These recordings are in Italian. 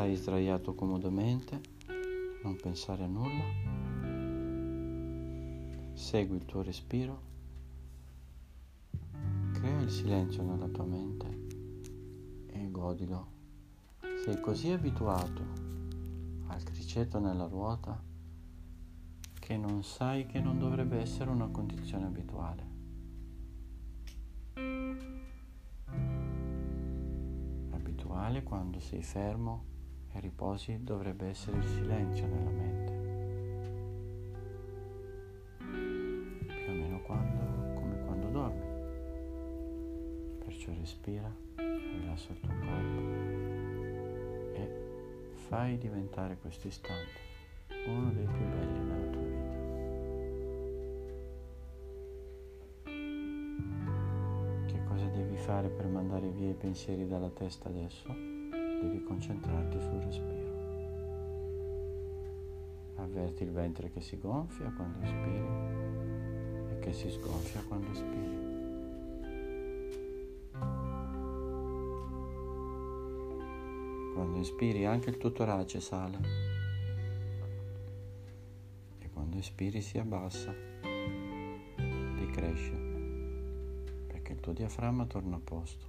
Stai sdraiato comodamente, non pensare a nulla. Segui il tuo respiro. Crea il silenzio nella tua mente e godilo. Sei così abituato al criceto nella ruota che non sai che non dovrebbe essere una condizione abituale. Abituale quando sei fermo e riposi dovrebbe essere il silenzio nella mente. Più o meno quando, come quando dormi. Perciò respira, rilassa il tuo corpo e fai diventare questo istante uno dei più belli nella tua vita. Che cosa devi fare per mandare via i pensieri dalla testa adesso? Devi concentrarti sul respiro. Avverti il ventre che si gonfia quando ispiri e che si sgonfia quando espiri. Quando ispiri anche il tuo torace sale espiri si abbassa, decresce, perché il tuo diaframma torna a posto.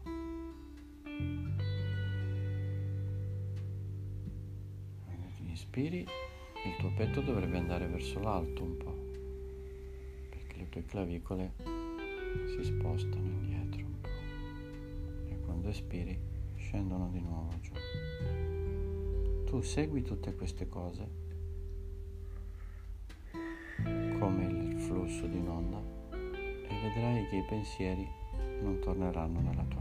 Inspiri, il tuo petto dovrebbe andare verso l'alto un po', perché le tue clavicole si spostano indietro un po'. E quando espiri scendono di nuovo giù. Tu segui tutte queste cose come il flusso di un'onda e vedrai che i pensieri non torneranno nella tua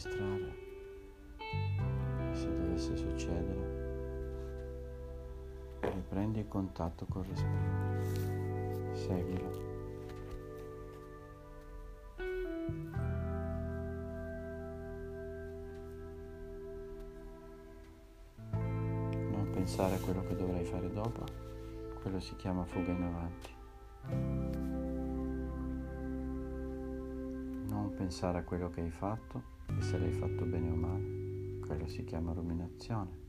farti distrarre. Se dovesse succedere, riprendi il contatto col respiro. Seguilo. Non pensare a quello che dovrai fare dopo, quello si chiama fuga in avanti. Non pensare a quello che hai fatto e se l'hai fatto bene o male, quello si chiama ruminazione.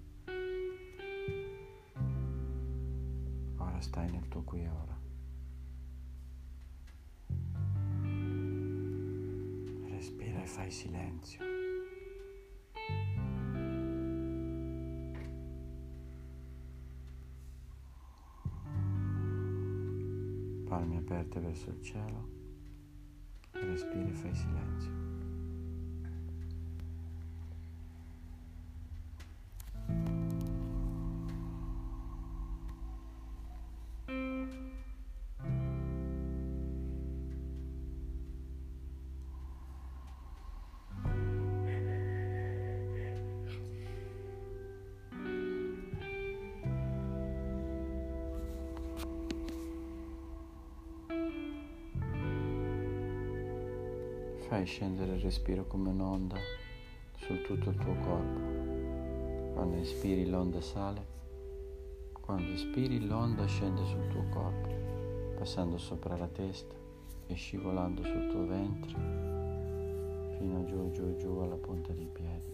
stai nel tuo qui e ora. Respira e fai silenzio. Palme aperte verso il cielo. Respira e fai silenzio. Fai scendere il respiro come un'onda su tutto il tuo corpo. Quando inspiri l'onda sale, quando espiri l'onda scende sul tuo corpo, passando sopra la testa e scivolando sul tuo ventre fino giù, giù, giù alla punta dei piedi.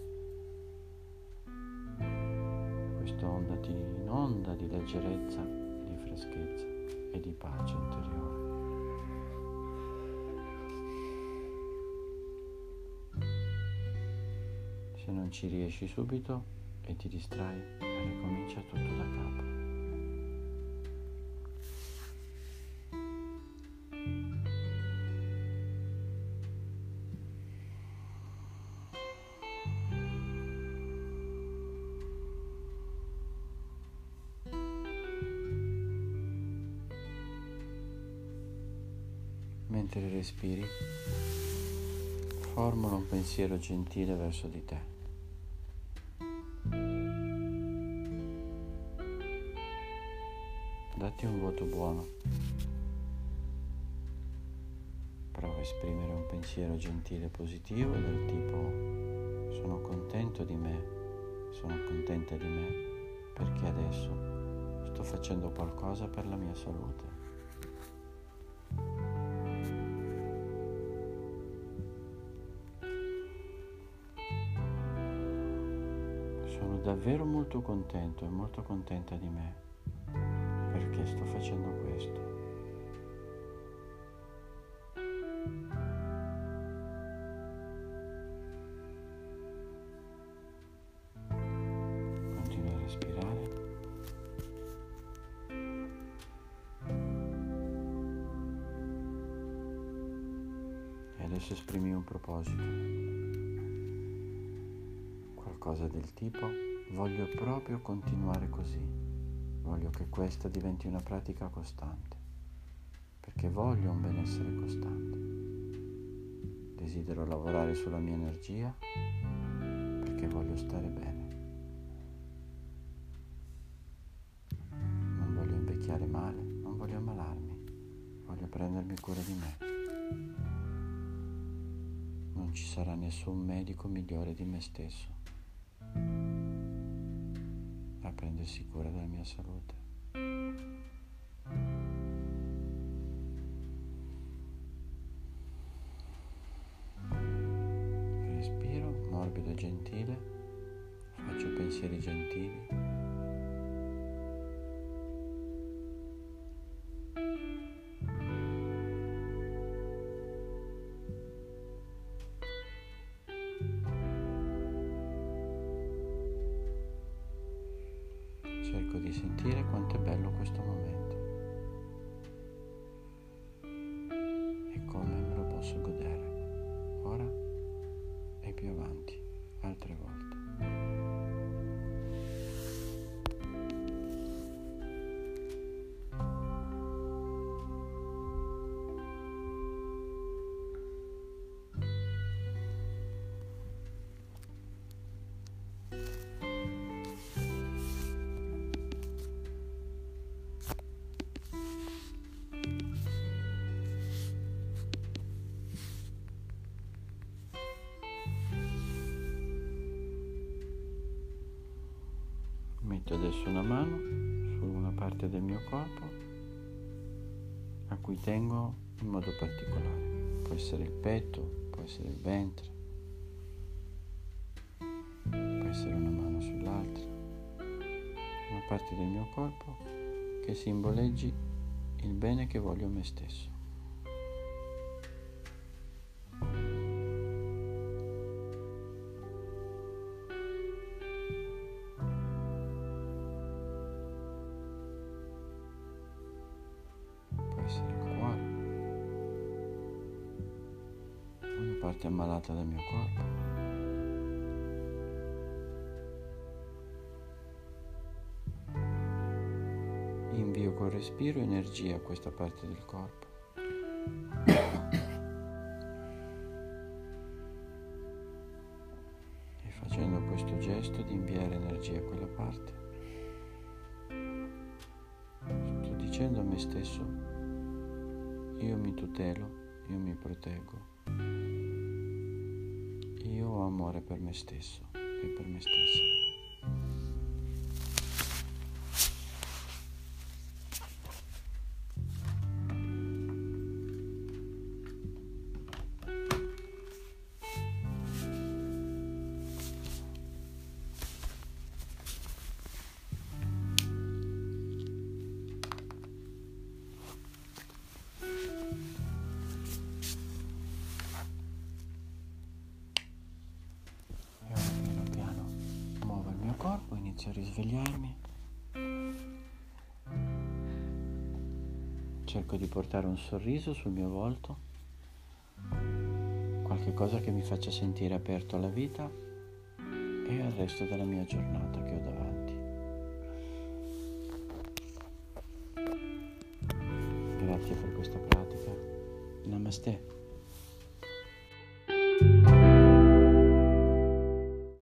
Questa onda di un'onda di leggerezza, di freschezza e di pace Se non ci riesci subito e ti distrai, ricomincia tutto da capo. Mentre respiri, formula un pensiero gentile verso di te. Datti un voto buono. Provo a esprimere un pensiero gentile e positivo del tipo sono contento di me, sono contenta di me perché adesso sto facendo qualcosa per la mia salute. Sono davvero molto contento e molto contenta di me facendo questo. Continua a respirare. E adesso esprimi un proposito qualcosa del tipo voglio proprio continuare così, voglio che questa diventi una pratica costante, perché voglio un benessere costante. Desidero lavorare sulla mia energia perché voglio stare bene. Non voglio invecchiare male, non voglio ammalarmi, voglio prendermi cura di me. Non ci sarà nessun medico migliore di me stesso prendersi cura della mia salute. Respiro morbido e gentile, faccio pensieri gentili. Di sentire quanto è bello questo momento Metto adesso una mano su una parte del mio corpo a cui tengo in modo particolare. Può essere il petto, può essere il ventre, può essere una mano sull'altra. Una parte del mio corpo che simboleggi il bene che voglio a me stesso. Parte ammalata del mio corpo. Invio col respiro energia a questa parte del corpo. E facendo questo gesto di inviare energia a quella parte, sto dicendo a me stesso, io mi tutelo, io mi proteggo io ho amore per me stesso e per me stessa. Risvegliarmi. Cerco di portare un sorriso sul mio volto, qualche cosa che mi faccia sentire aperto alla vita e al resto della mia giornata che ho davanti. Grazie per questa pratica. Namaste.